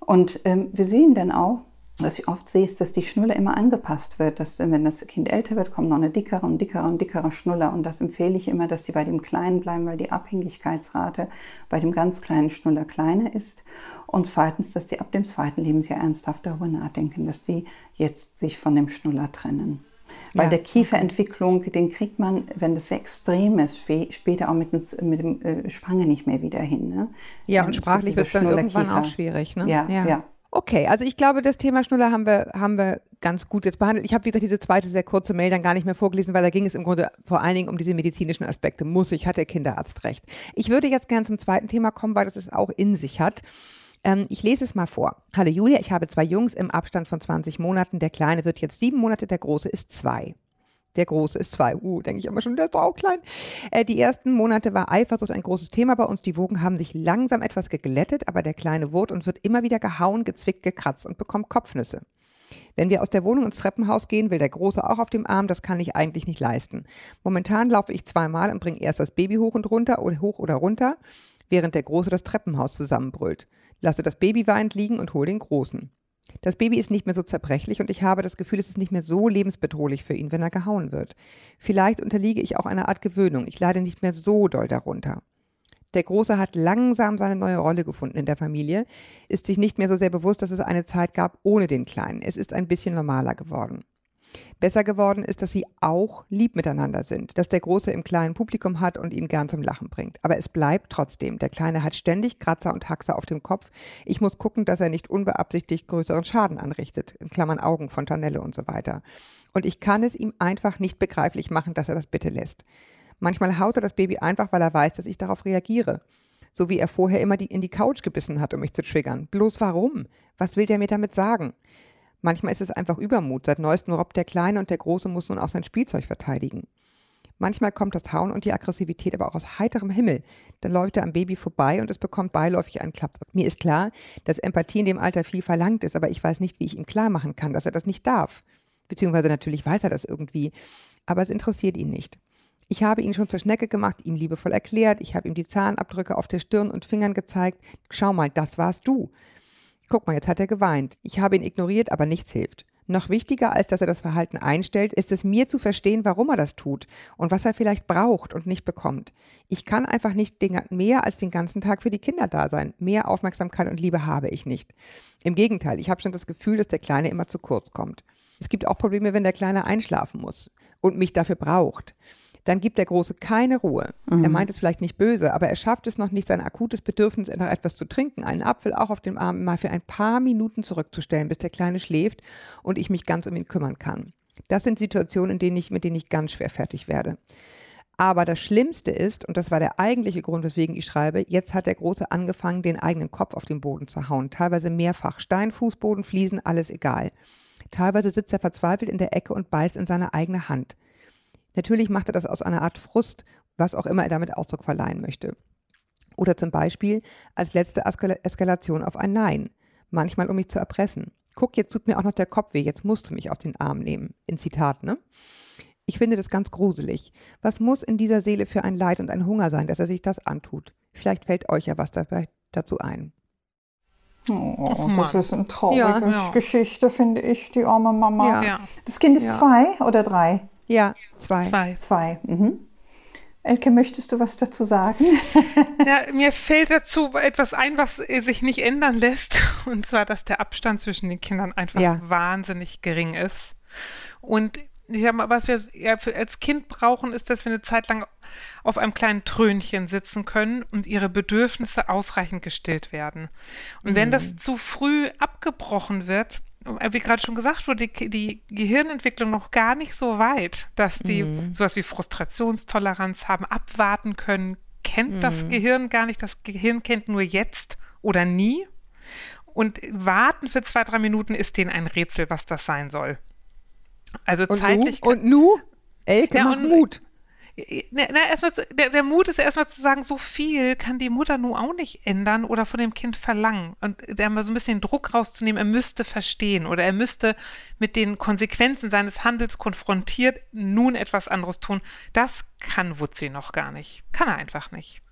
B: Und ähm, wir sehen dann auch, was ich oft sehe, ist, dass die Schnuller immer angepasst wird. Dass, wenn das Kind älter wird, kommt noch eine dickere und dickere und dickere Schnuller. Und das empfehle ich immer, dass die bei dem Kleinen bleiben, weil die Abhängigkeitsrate bei dem ganz kleinen Schnuller kleiner ist. Und zweitens, dass die ab dem zweiten Lebensjahr ernsthaft darüber nachdenken, dass die jetzt sich von dem Schnuller trennen. Weil ja, der Kieferentwicklung, den kriegt man, wenn das sehr extrem ist, später auch mit, mit dem äh, Spange nicht mehr wieder hin. Ne?
D: Ja, und sprachlich wird es dann irgendwann auch schwierig. Ne?
B: Ja, ja. ja.
D: Okay, also ich glaube, das Thema Schnuller haben wir, haben wir ganz gut jetzt behandelt. Ich habe, wie gesagt, diese zweite sehr kurze Mail dann gar nicht mehr vorgelesen, weil da ging es im Grunde vor allen Dingen um diese medizinischen Aspekte. Muss ich, hat der Kinderarzt recht. Ich würde jetzt gerne zum zweiten Thema kommen, weil das es auch in sich hat. Ähm, ich lese es mal vor. Hallo Julia, ich habe zwei Jungs im Abstand von 20 Monaten. Der Kleine wird jetzt sieben Monate, der Große ist zwei. Der Große ist zwei. Uh, denke ich immer schon, der ist auch klein. Äh, die ersten Monate war Eifersucht ein großes Thema bei uns. Die Wogen haben sich langsam etwas geglättet, aber der Kleine wurde und wird immer wieder gehauen, gezwickt, gekratzt und bekommt Kopfnüsse. Wenn wir aus der Wohnung ins Treppenhaus gehen, will der Große auch auf dem Arm. Das kann ich eigentlich nicht leisten. Momentan laufe ich zweimal und bringe erst das Baby hoch und runter oder hoch oder runter, während der Große das Treppenhaus zusammenbrüllt. Lasse das Baby weinend liegen und hole den Großen. Das Baby ist nicht mehr so zerbrechlich und ich habe das Gefühl, es ist nicht mehr so lebensbedrohlich für ihn, wenn er gehauen wird. Vielleicht unterliege ich auch einer Art Gewöhnung. Ich leide nicht mehr so doll darunter. Der Große hat langsam seine neue Rolle gefunden in der Familie, ist sich nicht mehr so sehr bewusst, dass es eine Zeit gab ohne den Kleinen. Es ist ein bisschen normaler geworden. Besser geworden ist, dass sie auch lieb miteinander sind, dass der Große im kleinen Publikum hat und ihn gern zum Lachen bringt. Aber es bleibt trotzdem. Der Kleine hat ständig Kratzer und Haxer auf dem Kopf. Ich muss gucken, dass er nicht unbeabsichtigt größeren Schaden anrichtet. In Klammern Augen, Fontanelle und so weiter. Und ich kann es ihm einfach nicht begreiflich machen, dass er das bitte lässt. Manchmal haut er das Baby einfach, weil er weiß, dass ich darauf reagiere. So wie er vorher immer die, in die Couch gebissen hat, um mich zu triggern. Bloß warum? Was will der mir damit sagen? Manchmal ist es einfach Übermut. Seit neuestem robbt der Kleine und der Große muss nun auch sein Spielzeug verteidigen. Manchmal kommt das Hauen und die Aggressivität aber auch aus heiterem Himmel. Dann läuft er am Baby vorbei und es bekommt beiläufig einen Klaps. Mir ist klar, dass Empathie in dem Alter viel verlangt ist, aber ich weiß nicht, wie ich ihm klar machen kann, dass er das nicht darf. Beziehungsweise natürlich weiß er das irgendwie, aber es interessiert ihn nicht. Ich habe ihn schon zur Schnecke gemacht, ihm liebevoll erklärt, ich habe ihm die Zahnabdrücke auf der Stirn und Fingern gezeigt. Schau mal, das warst du. Guck mal, jetzt hat er geweint. Ich habe ihn ignoriert, aber nichts hilft. Noch wichtiger, als dass er das Verhalten einstellt, ist es mir zu verstehen, warum er das tut und was er vielleicht braucht und nicht bekommt. Ich kann einfach nicht mehr als den ganzen Tag für die Kinder da sein. Mehr Aufmerksamkeit und Liebe habe ich nicht. Im Gegenteil, ich habe schon das Gefühl, dass der Kleine immer zu kurz kommt. Es gibt auch Probleme, wenn der Kleine einschlafen muss und mich dafür braucht dann gibt der Große keine Ruhe. Mhm. Er meint es vielleicht nicht böse, aber er schafft es noch nicht, sein akutes Bedürfnis nach etwas zu trinken, einen Apfel auch auf dem Arm mal für ein paar Minuten zurückzustellen, bis der Kleine schläft und ich mich ganz um ihn kümmern kann. Das sind Situationen, in denen ich, mit denen ich ganz schwer fertig werde. Aber das Schlimmste ist, und das war der eigentliche Grund, weswegen ich schreibe, jetzt hat der Große angefangen, den eigenen Kopf auf den Boden zu hauen. Teilweise mehrfach. Stein, Fußboden, Fliesen, alles egal. Teilweise sitzt er verzweifelt in der Ecke und beißt in seine eigene Hand. Natürlich macht er das aus einer Art Frust, was auch immer er damit Ausdruck verleihen möchte. Oder zum Beispiel als letzte Eskalation auf ein Nein, manchmal um mich zu erpressen. Guck, jetzt tut mir auch noch der Kopf weh, jetzt musst du mich auf den Arm nehmen. In Zitat, ne? Ich finde das ganz gruselig. Was muss in dieser Seele für ein Leid und ein Hunger sein, dass er sich das antut? Vielleicht fällt euch ja was dabei dazu ein.
B: Oh, das ist eine traurige ja, ja. Geschichte, finde ich, die arme Mama. Ja. Das Kind ist zwei oder drei?
D: Ja, zwei.
B: Zwei. Zwei. Mhm. Elke, möchtest du was dazu sagen?
A: ja, mir fällt dazu etwas ein, was sich nicht ändern lässt. Und zwar, dass der Abstand zwischen den Kindern einfach ja. wahnsinnig gering ist. Und ja, was wir ja, als Kind brauchen, ist, dass wir eine Zeit lang auf einem kleinen Trönchen sitzen können und ihre Bedürfnisse ausreichend gestillt werden. Und mhm. wenn das zu früh abgebrochen wird, wie gerade schon gesagt wurde, die, die, Gehirnentwicklung noch gar nicht so weit, dass die mhm. sowas wie Frustrationstoleranz haben, abwarten können, kennt mhm. das Gehirn gar nicht. Das Gehirn kennt nur jetzt oder nie. Und warten für zwei, drei Minuten ist denen ein Rätsel, was das sein soll. Also
D: und
A: zeitlich.
D: Nu? Und nu? Elke ja, macht Mut.
A: Na, na, erstmal, der, der Mut ist erstmal zu sagen, so viel kann die Mutter nun auch nicht ändern oder von dem Kind verlangen. Und da mal so ein bisschen Druck rauszunehmen, er müsste verstehen oder er müsste mit den Konsequenzen seines Handels konfrontiert nun etwas anderes tun. Das kann Wutzi noch gar nicht. Kann er einfach nicht.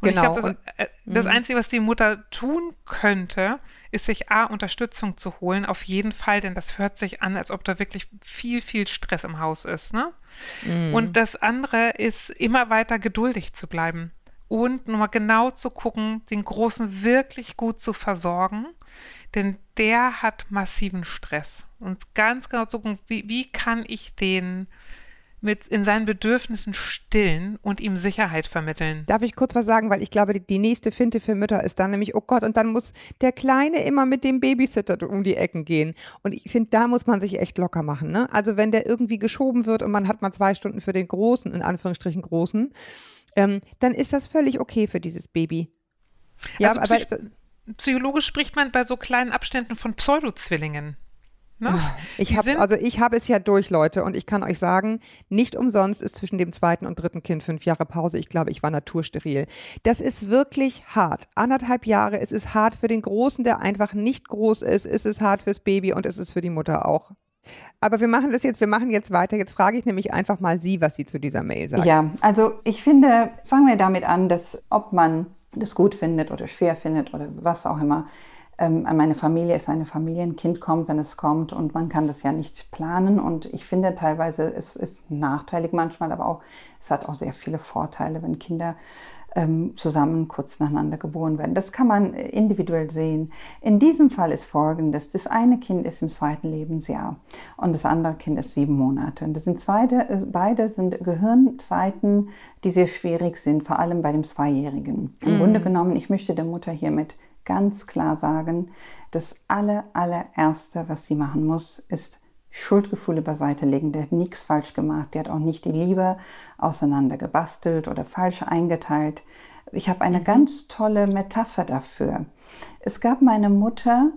A: Und genau. ich glaube, das, äh, das mhm. Einzige, was die Mutter tun könnte, ist sich A, Unterstützung zu holen, auf jeden Fall, denn das hört sich an, als ob da wirklich viel, viel Stress im Haus ist. Ne? Mhm. Und das andere ist, immer weiter geduldig zu bleiben und nochmal genau zu gucken, den Großen wirklich gut zu versorgen, denn der hat massiven Stress. Und ganz genau zu gucken, wie, wie kann ich den mit in seinen Bedürfnissen stillen und ihm Sicherheit vermitteln.
D: Darf ich kurz was sagen, weil ich glaube, die, die nächste Finte für Mütter ist dann nämlich, oh Gott, und dann muss der Kleine immer mit dem Babysitter um die Ecken gehen. Und ich finde, da muss man sich echt locker machen. Ne? Also wenn der irgendwie geschoben wird und man hat mal zwei Stunden für den Großen, in Anführungsstrichen Großen, ähm, dann ist das völlig okay für dieses Baby.
A: Ja, also aber psychologisch spricht man bei so kleinen Abständen von Pseudozwillingen.
D: Ne? Ah, ich habe also ich habe es ja durch, Leute, und ich kann euch sagen, nicht umsonst ist zwischen dem zweiten und dritten Kind fünf Jahre Pause. Ich glaube, ich war natursteril. Das ist wirklich hart. Anderthalb Jahre. Es ist hart für den Großen, der einfach nicht groß ist. Es ist hart fürs Baby und es ist für die Mutter auch. Aber wir machen das jetzt, wir machen jetzt weiter. Jetzt frage ich nämlich einfach mal Sie, was Sie zu dieser Mail sagen.
B: Ja, also ich finde, fangen wir damit an, dass ob man das gut findet oder schwer findet oder was auch immer, ähm, meine Familie ist eine Familie, ein Kind kommt, wenn es kommt und man kann das ja nicht planen. Und ich finde teilweise, es ist nachteilig manchmal, aber auch, es hat auch sehr viele Vorteile, wenn Kinder ähm, zusammen kurz nacheinander geboren werden. Das kann man individuell sehen. In diesem Fall ist folgendes. Das eine Kind ist im zweiten Lebensjahr und das andere Kind ist sieben Monate. Und das sind beide, äh, beide sind Gehirnzeiten, die sehr schwierig sind, vor allem bei dem Zweijährigen. Im mhm. Grunde genommen, ich möchte der Mutter hiermit ganz klar sagen, das aller, allererste, was sie machen muss, ist Schuldgefühle beiseite legen. Der hat nichts falsch gemacht. Der hat auch nicht die Liebe auseinander gebastelt oder falsch eingeteilt. Ich habe eine mhm. ganz tolle Metapher dafür. Es gab meine Mutter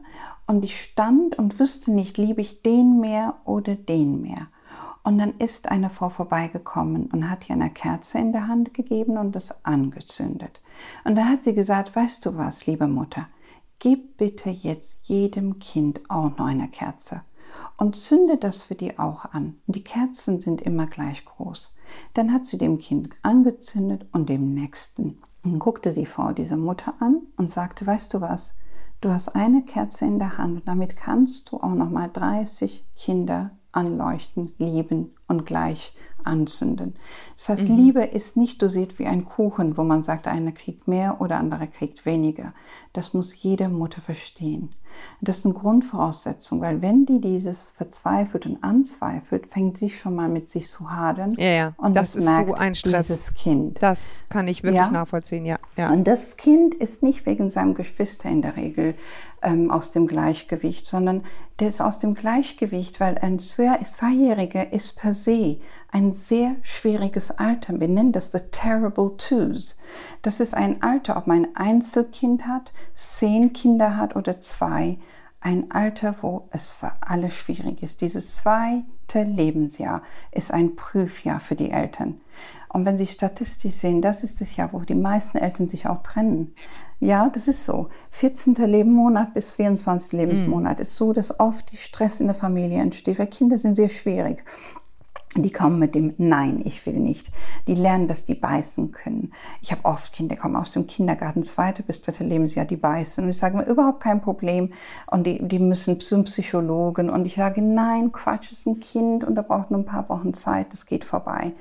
B: und ich stand und wüsste nicht, liebe ich den mehr oder den mehr. Und dann ist eine Frau vorbeigekommen und hat ihr eine Kerze in der Hand gegeben und das angezündet. Und da hat sie gesagt, weißt du was, liebe Mutter, gib bitte jetzt jedem Kind auch noch eine Kerze und zünde das für die auch an. Und die Kerzen sind immer gleich groß. Dann hat sie dem Kind angezündet und dem nächsten. Und guckte sie vor diese Mutter an und sagte, weißt du was, du hast eine Kerze in der Hand und damit kannst du auch noch mal 30 Kinder anleuchten, lieben und gleich anzünden. Das heißt, mhm. Liebe ist nicht dosiert wie ein Kuchen, wo man sagt, einer kriegt mehr oder andere kriegt weniger. Das muss jede Mutter verstehen. Das ist eine Grundvoraussetzung, weil wenn die dieses verzweifelt und anzweifelt, fängt sie schon mal mit sich zu hadern.
D: Ja, ja. Und das, das ist so ein Stress.
B: Dieses Kind.
D: Das kann ich wirklich ja? nachvollziehen, ja. ja.
B: Und das Kind ist nicht wegen seinem Geschwister in der Regel ähm, aus dem Gleichgewicht, sondern der ist aus dem Gleichgewicht, weil ein Zweijähriger ist per se ein sehr schwieriges Alter. Wir nennen das the terrible twos. Das ist ein Alter, ob man ein Einzelkind hat, zehn Kinder hat oder zwei. Ein Alter, wo es für alle schwierig ist. Dieses zweite Lebensjahr ist ein Prüfjahr für die Eltern. Und wenn Sie statistisch sehen, das ist das Jahr, wo die meisten Eltern sich auch trennen. Ja, das ist so. 14. Lebensmonat bis 24. Lebensmonat mm. ist so, dass oft die Stress in der Familie entsteht, weil Kinder sind sehr schwierig. Die kommen mit dem Nein, ich will nicht. Die lernen, dass die beißen können. Ich habe oft Kinder, die kommen aus dem Kindergarten, zweite bis dritte Lebensjahr, die beißen. Und ich sage mir, überhaupt kein Problem. Und die, die müssen zum Psychologen. Und ich sage, nein, Quatsch, ist ein Kind und da braucht nur ein paar Wochen Zeit, das geht vorbei.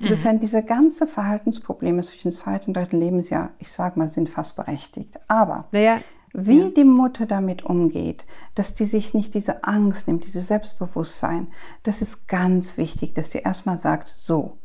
B: Insofern, mhm. diese ganze Verhaltensprobleme zwischen zweiten und dritten Lebensjahr, ich sage mal, sind fast berechtigt. Aber
D: naja,
B: wie ja. die Mutter damit umgeht, dass die sich nicht diese Angst nimmt, dieses Selbstbewusstsein, das ist ganz wichtig, dass sie erstmal sagt, so,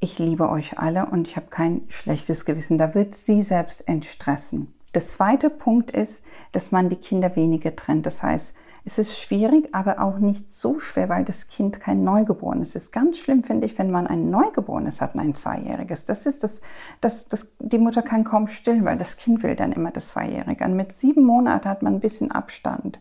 B: ich liebe euch alle und ich habe kein schlechtes Gewissen. Da wird sie selbst entstressen. Der zweite Punkt ist, dass man die Kinder weniger trennt. Das heißt, es ist schwierig, aber auch nicht so schwer, weil das Kind kein Neugeborenes ist. Ganz schlimm, finde ich, wenn man ein Neugeborenes hat ein Zweijähriges. Das ist das, das, das, die Mutter kann kaum stillen, weil das Kind will dann immer das Zweijährige. Und mit sieben Monaten hat man ein bisschen Abstand.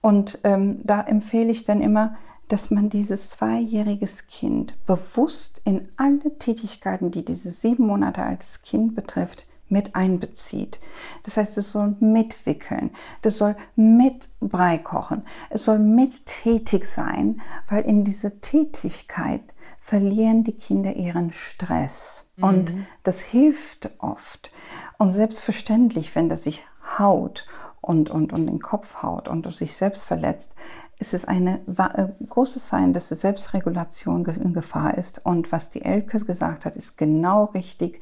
B: Und ähm, da empfehle ich dann immer, dass man dieses zweijähriges Kind bewusst in alle Tätigkeiten, die diese sieben Monate als Kind betrifft, mit einbezieht. Das heißt, es soll mitwickeln, das soll mit Brei kochen, es soll mit tätig sein, weil in dieser Tätigkeit verlieren die Kinder ihren Stress. Mhm. Und das hilft oft. Und selbstverständlich, wenn das sich haut und, und, und den Kopf haut und sich selbst verletzt, ist es ein äh, großes Zeichen, dass die Selbstregulation in Gefahr ist. Und was die Elke gesagt hat, ist genau richtig.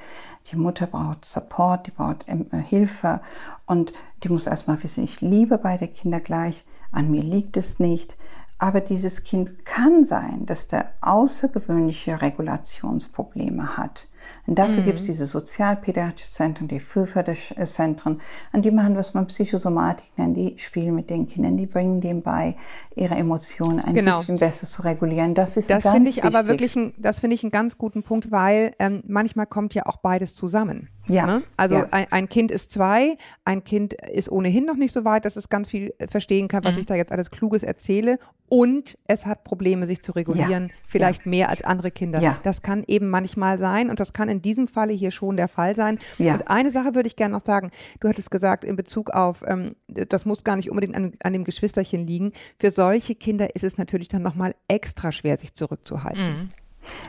B: Die Mutter braucht Support, die braucht ähm, äh, Hilfe und die muss erstmal wissen, ich liebe beide Kinder gleich, an mir liegt es nicht. Aber dieses Kind kann sein, dass der außergewöhnliche Regulationsprobleme hat. Und dafür mhm. gibt es diese sozialpädiatrischen Zentren, die Frühförderzentren, und die machen, was man Psychosomatik nennt, die spielen mit den Kindern, die bringen dem bei, ihre Emotionen ein genau. bisschen besser zu regulieren. Das ist
D: das finde ich wichtig. aber wirklich, ein, das finde ich einen ganz guten Punkt, weil ähm, manchmal kommt ja auch beides zusammen.
B: Ja. Ne?
D: Also
B: ja.
D: Ein, ein, Kind ist zwei, ein Kind ist ohnehin noch nicht so weit, dass es ganz viel verstehen kann, was mhm. ich da jetzt alles Kluges erzähle. Und es hat Probleme, sich zu regulieren, ja. vielleicht ja. mehr als andere Kinder. Das kann eben manchmal sein und das kann in diesem Falle hier schon der Fall sein. Und eine Sache würde ich gerne noch sagen. Du hattest gesagt, in Bezug auf, ähm, das muss gar nicht unbedingt an, an, dem Geschwisterchen liegen. Für solche Kinder ist es natürlich dann nochmal extra schwer, sich zurückzuhalten. Mhm.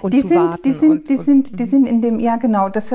D: Und
B: die
D: zu
B: sind,
D: warten.
B: die sind,
D: und,
B: die
D: und,
B: sind, die sind in dem, ja genau, das,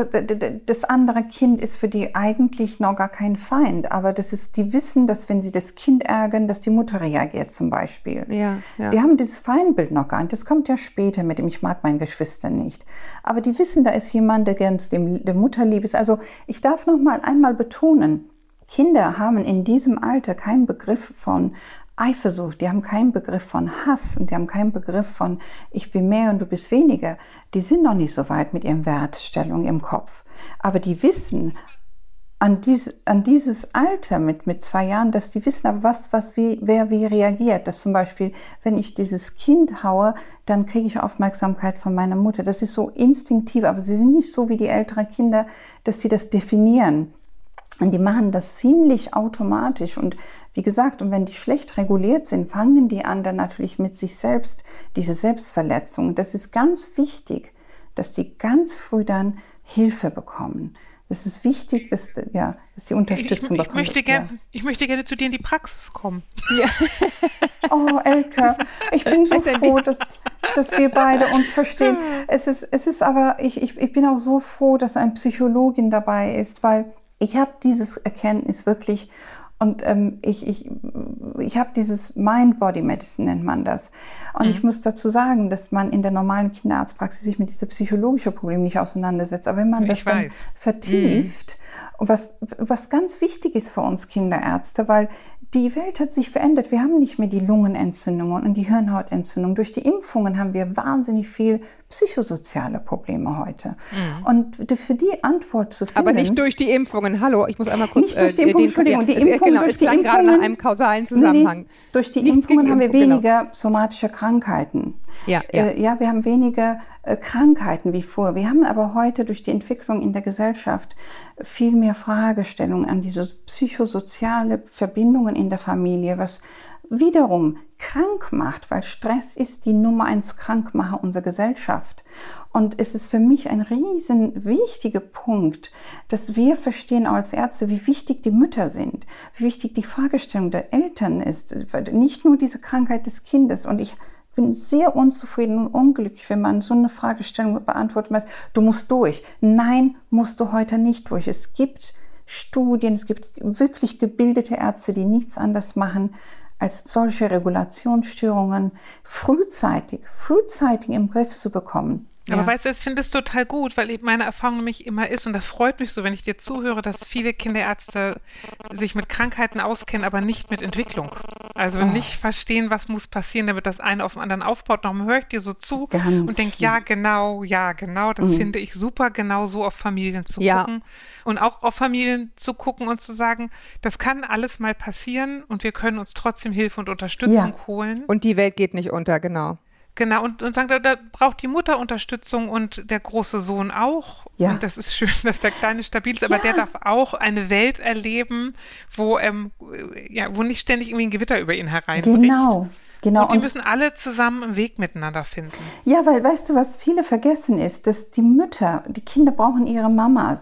B: das andere Kind ist für die eigentlich noch gar kein Feind, aber das ist, die wissen, dass wenn sie das Kind ärgern, dass die Mutter reagiert zum Beispiel.
D: Ja, ja.
B: Die haben dieses Feindbild noch gar nicht. Das kommt ja später mit dem, ich mag meine Geschwister nicht. Aber die wissen, da ist jemand, der ganz dem, der Mutter lieb ist. Also ich darf noch mal einmal betonen, Kinder haben in diesem Alter keinen Begriff von Eifersucht, die haben keinen Begriff von Hass und die haben keinen Begriff von ich bin mehr und du bist weniger. Die sind noch nicht so weit mit ihren Wertstellungen im Kopf. Aber die wissen an, dies, an dieses Alter mit, mit zwei Jahren, dass die wissen, aber was, was wie, wer wie reagiert. Dass zum Beispiel, wenn ich dieses Kind haue, dann kriege ich Aufmerksamkeit von meiner Mutter. Das ist so instinktiv, aber sie sind nicht so wie die älteren Kinder, dass sie das definieren. Und die machen das ziemlich automatisch. Und wie gesagt, und wenn die schlecht reguliert sind, fangen die an dann natürlich mit sich selbst diese Selbstverletzung. Das ist ganz wichtig, dass die ganz früh dann Hilfe bekommen. Es ist wichtig, dass, ja, dass die Unterstützung
A: ich, ich, ich
B: bekommen.
A: Möchte gern,
B: ja.
A: Ich möchte gerne zu dir in die Praxis kommen.
B: Oh, Elke, ich bin so froh, dass, dass wir beide uns verstehen. Es ist, es ist aber, ich, ich, ich bin auch so froh, dass eine Psychologin dabei ist, weil ich habe dieses Erkenntnis wirklich und ähm, ich, ich, ich habe dieses Mind-Body-Medicine, nennt man das. Und
A: Mhm.
B: ich muss dazu sagen, dass man in der normalen Kinderarztpraxis sich mit diesem psychologischen Problem nicht auseinandersetzt. Aber wenn man das
A: Ich
B: dann
A: weiß.
B: vertieft, und was, was ganz wichtig ist für uns Kinderärzte, weil die Welt hat sich verändert. Wir haben nicht mehr die Lungenentzündungen und die Hirnhautentzündung. Durch die Impfungen haben wir wahnsinnig viel psychosoziale Probleme heute. Und für die Antwort zu finden.
D: aber nicht durch die Impfungen. Hallo, ich muss einmal kurz.
B: Nicht durch die
D: äh,
B: Impfung,
D: den-
B: Entschuldigung, die
D: es,
B: Impfung
D: genau,
B: durch
D: es
B: die
D: klang gerade nach
B: Impfungen-
D: einem kausalen Zusammenhang.
B: nee. Durch die
D: Nichts
B: Impfungen haben wir
D: genau.
B: weniger somatische Krankheiten.
D: Ja, ja.
B: Äh, ja, wir haben weniger äh, Krankheiten wie vor. Wir haben aber heute durch die Entwicklung in der Gesellschaft viel mehr Fragestellungen an diese psychosoziale Verbindungen in der Familie, was wiederum krank macht, weil Stress ist die Nummer eins Krankmacher unserer Gesellschaft. Und es ist für mich ein riesen wichtiger Punkt, dass wir verstehen als Ärzte, wie wichtig die Mütter sind, wie wichtig die Fragestellung der Eltern ist, nicht nur diese Krankheit des Kindes. Und ich bin sehr unzufrieden und unglücklich, wenn man so eine Fragestellung beantwortet, mit, du musst durch. Nein, musst du heute nicht durch. Es gibt Studien, es gibt wirklich gebildete Ärzte, die nichts anderes machen, als solche Regulationsstörungen frühzeitig, frühzeitig im Griff zu bekommen.
A: Aber
D: Ja.
A: weißt du, ich finde es total gut, weil eben meine Erfahrung nämlich immer ist, und das freut mich so, wenn ich dir zuhöre, dass viele Kinderärzte sich mit Krankheiten auskennen, aber nicht mit Entwicklung. Also nicht verstehen, was muss passieren, damit das eine auf dem anderen aufbaut. Darum höre ich dir so zu
B: Ganz
A: und denke, ja, genau, ja, genau. Das finde ich super, genau so auf Familien zu
D: Ja.
A: gucken. Und auch auf Familien zu gucken und zu sagen, das kann alles mal passieren und wir können uns trotzdem Hilfe und Unterstützung
B: Ja.
A: holen.
D: Und die Welt geht nicht unter, genau.
A: Genau, und, und sagen, da, da braucht die Mutter Unterstützung und der große Sohn auch.
B: Ja.
A: Und das ist schön, dass der Kleine stabil ist, aber
B: Ja.
A: der darf auch eine Welt erleben, wo, ähm, ja, wo nicht ständig irgendwie ein Gewitter über ihn hereinbricht.
B: Genau, genau.
A: Und die
B: Und-
A: müssen alle zusammen einen Weg miteinander finden.
B: Ja, weil weißt du, was viele vergessen ist, dass die Mütter, die Kinder brauchen ihre Mamas.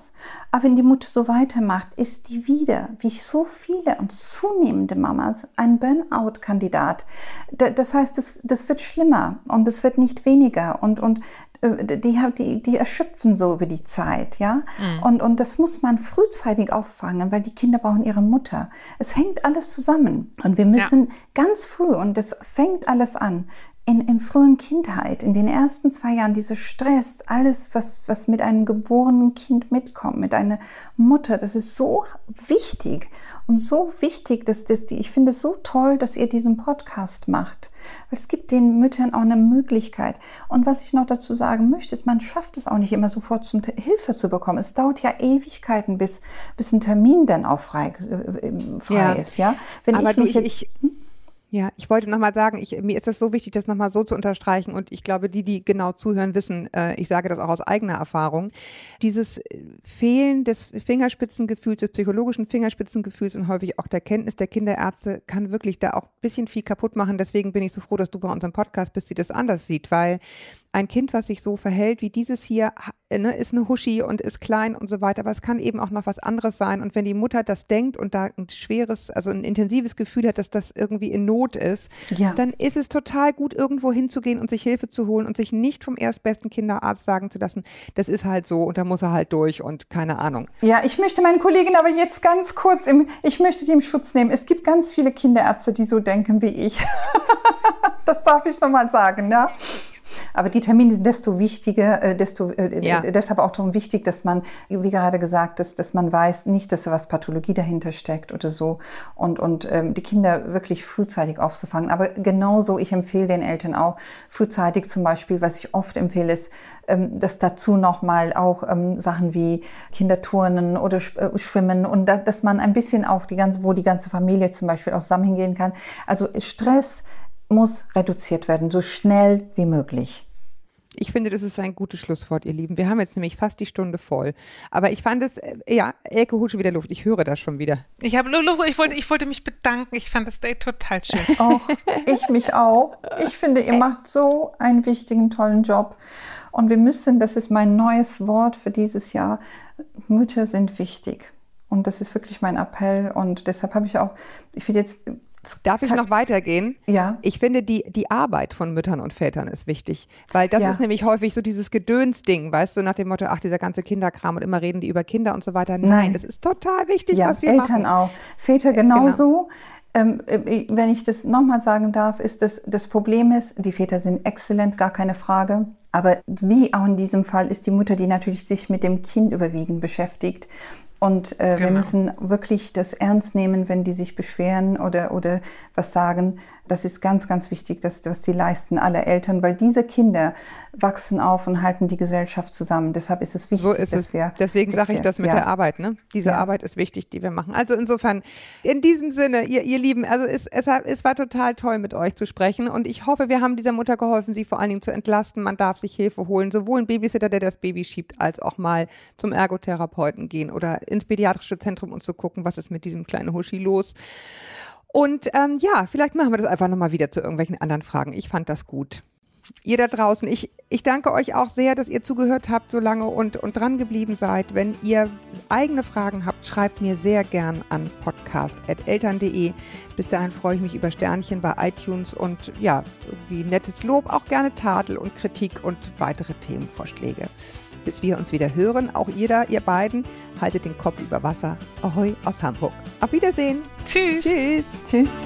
B: Aber wenn die Mutter so weitermacht, ist die wieder, wie so viele und zunehmende Mamas, ein Burnout-Kandidat. Da- Das heißt, das, das wird schlimmer und es wird nicht weniger. Und, und die, haben- die, die erschöpfen so über die Zeit, ja. Und, und das muss man frühzeitig auffangen, weil die Kinder brauchen ihre Mutter. Es hängt alles zusammen. Und wir müssen ganz früh, und das fängt alles an, in, in frühen Kindheit, in den ersten zwei Jahren, dieser Stress, alles, was, was mit einem geborenen Kind mitkommt, mit einer Mutter, das ist so wichtig und so wichtig, dass, dass die, ich finde es so toll, dass ihr diesen Podcast macht. Weil es gibt den Müttern auch eine Möglichkeit. Und was ich noch dazu sagen möchte, ist, man schafft es auch nicht immer sofort zum Hilfe zu bekommen. Es dauert ja Ewigkeiten, bis, bis ein Termin dann auch frei, äh, frei
D: Ja.
B: ist, ja. Wenn
D: Aber
B: ich
D: du,
B: mich
D: ich,
B: jetzt,
D: ich, ja, ich wollte nochmal sagen, ich, mir ist das so wichtig, das nochmal so zu unterstreichen und ich glaube, die, die genau zuhören, wissen, äh, ich sage das auch aus eigener Erfahrung, dieses äh, Fehlen des Fingerspitzengefühls, des psychologischen Fingerspitzengefühls und häufig auch der Kenntnis der Kinderärzte kann wirklich da auch ein bisschen viel kaputt machen. Deswegen bin ich so froh, dass du bei unserem Podcast bist, die das anders sieht, weil ein Kind, was sich so verhält wie dieses hier, ne, ist eine Huschi und ist klein und so weiter, aber es kann eben auch noch was anderes sein. Und wenn die Mutter das denkt und da ein schweres, also ein intensives Gefühl hat, dass das irgendwie in Not Not ist,
B: Ja.
D: dann ist es total gut, irgendwo hinzugehen und sich Hilfe zu holen und sich nicht vom erstbesten Kinderarzt sagen zu lassen, das ist halt so und da muss er halt durch und keine Ahnung.
B: Ja, ich möchte meinen Kollegen aber jetzt ganz kurz, im, ich möchte die im Schutz nehmen. Es gibt ganz viele Kinderärzte, die so denken wie ich. das darf ich nochmal sagen, ja. Aber die Termine sind desto wichtiger, äh, desto äh,
D: Ja.
B: äh, deshalb auch darum wichtig, dass man, wie gerade gesagt, dass, dass man weiß, nicht, dass da was Pathologie dahinter steckt oder so und, und ähm, die Kinder wirklich frühzeitig aufzufangen. Aber genauso, ich empfehle den Eltern auch frühzeitig zum Beispiel, was ich oft empfehle, ist, ähm, dass dazu nochmal auch ähm, Sachen wie Kinderturnen oder äh, Schwimmen und da, dass man ein bisschen auch die ganze, wo die ganze Familie zum Beispiel auch zusammen hingehen kann. Also Stress muss reduziert werden, so schnell wie möglich.
D: Ich finde, das ist ein gutes Schlusswort, ihr Lieben. Wir haben jetzt nämlich fast die Stunde voll. Aber ich fand es, äh, ja, Elke holt schon wieder Luft. Ich höre das schon wieder.
A: Ich, habe, ich, wollte, ich wollte mich bedanken. Ich fand das Date total schön.
B: Auch ich mich auch. Ich finde, ihr macht so einen wichtigen, tollen Job. Und wir müssen, das ist mein neues Wort für dieses Jahr, Mütter sind wichtig. Und das ist wirklich mein Appell. Und deshalb habe ich auch, ich will jetzt.
D: Darf ich noch weitergehen?
B: Ja.
D: Ich finde, die, die Arbeit von Müttern und Vätern ist wichtig, weil das
B: Ja.
D: ist nämlich häufig so dieses Gedönsding, weißt du, nach dem Motto, ach, dieser ganze Kinderkram und immer reden die über Kinder und so weiter. Nein,
B: Nein.
D: das ist total wichtig,
B: Ja,
D: was wir
B: Eltern
D: machen.
B: auch. Väter genauso. Ähm, äh, wenn ich das nochmal sagen darf, ist das, das Problem ist, die Väter sind exzellent, gar keine Frage. Aber wie auch in diesem Fall ist die Mutter, die natürlich sich mit dem Kind überwiegend beschäftigt. Und äh, wir
A: Genau.
B: müssen wirklich das ernst nehmen, wenn die sich beschweren oder, oder was sagen. Das ist ganz, ganz wichtig, dass, was die leisten, alle Eltern, weil diese Kinder wachsen auf und halten die Gesellschaft zusammen. Deshalb ist es wichtig,
D: So ist
B: dass
D: es.
B: wir.
D: Deswegen sage ich das mit
B: ja.
D: der Arbeit. Ne? Diese
B: Ja.
D: Arbeit ist wichtig, die wir machen. Also insofern, in diesem Sinne, ihr, ihr Lieben, also es, es, es war total toll, mit euch zu sprechen. Und ich hoffe, wir haben dieser Mutter geholfen, sie vor allen Dingen zu entlasten. Man darf sich Hilfe holen, sowohl ein Babysitter, der das Baby schiebt, als auch mal zum Ergotherapeuten gehen oder ins pädiatrische Zentrum und zu gucken, was ist mit diesem kleinen Huschi los. Und ähm, ja, vielleicht machen wir das einfach nochmal wieder zu irgendwelchen anderen Fragen. Ich fand das gut. Ihr da draußen, ich, ich danke euch auch sehr, dass ihr zugehört habt so lange und, und dran geblieben seid. Wenn ihr eigene Fragen habt, schreibt mir sehr gern an podcast.eltern.de. Bis dahin freue ich mich über Sternchen bei iTunes und ja, irgendwie nettes Lob, auch gerne Tadel und Kritik und weitere Themenvorschläge. Bis wir uns wieder hören, auch ihr da, ihr beiden, haltet den Kopf über Wasser. Ahoi aus Hamburg. Auf Wiedersehen.
A: Tschüss.
D: Tschüss.
B: Tschüss.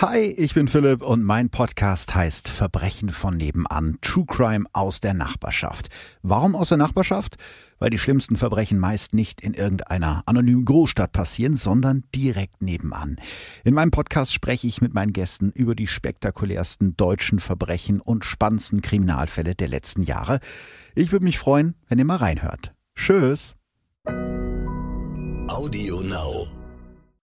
E: Hi, ich bin Philipp und mein Podcast heißt Verbrechen von nebenan, True Crime aus der Nachbarschaft. Warum aus der Nachbarschaft? Weil die schlimmsten Verbrechen meist nicht in irgendeiner anonymen Großstadt passieren, sondern direkt nebenan. In meinem Podcast spreche ich mit meinen Gästen über die spektakulärsten deutschen Verbrechen und spannendsten Kriminalfälle der letzten Jahre. Ich würde mich freuen, wenn ihr mal reinhört. Tschüss.
F: Audio Now.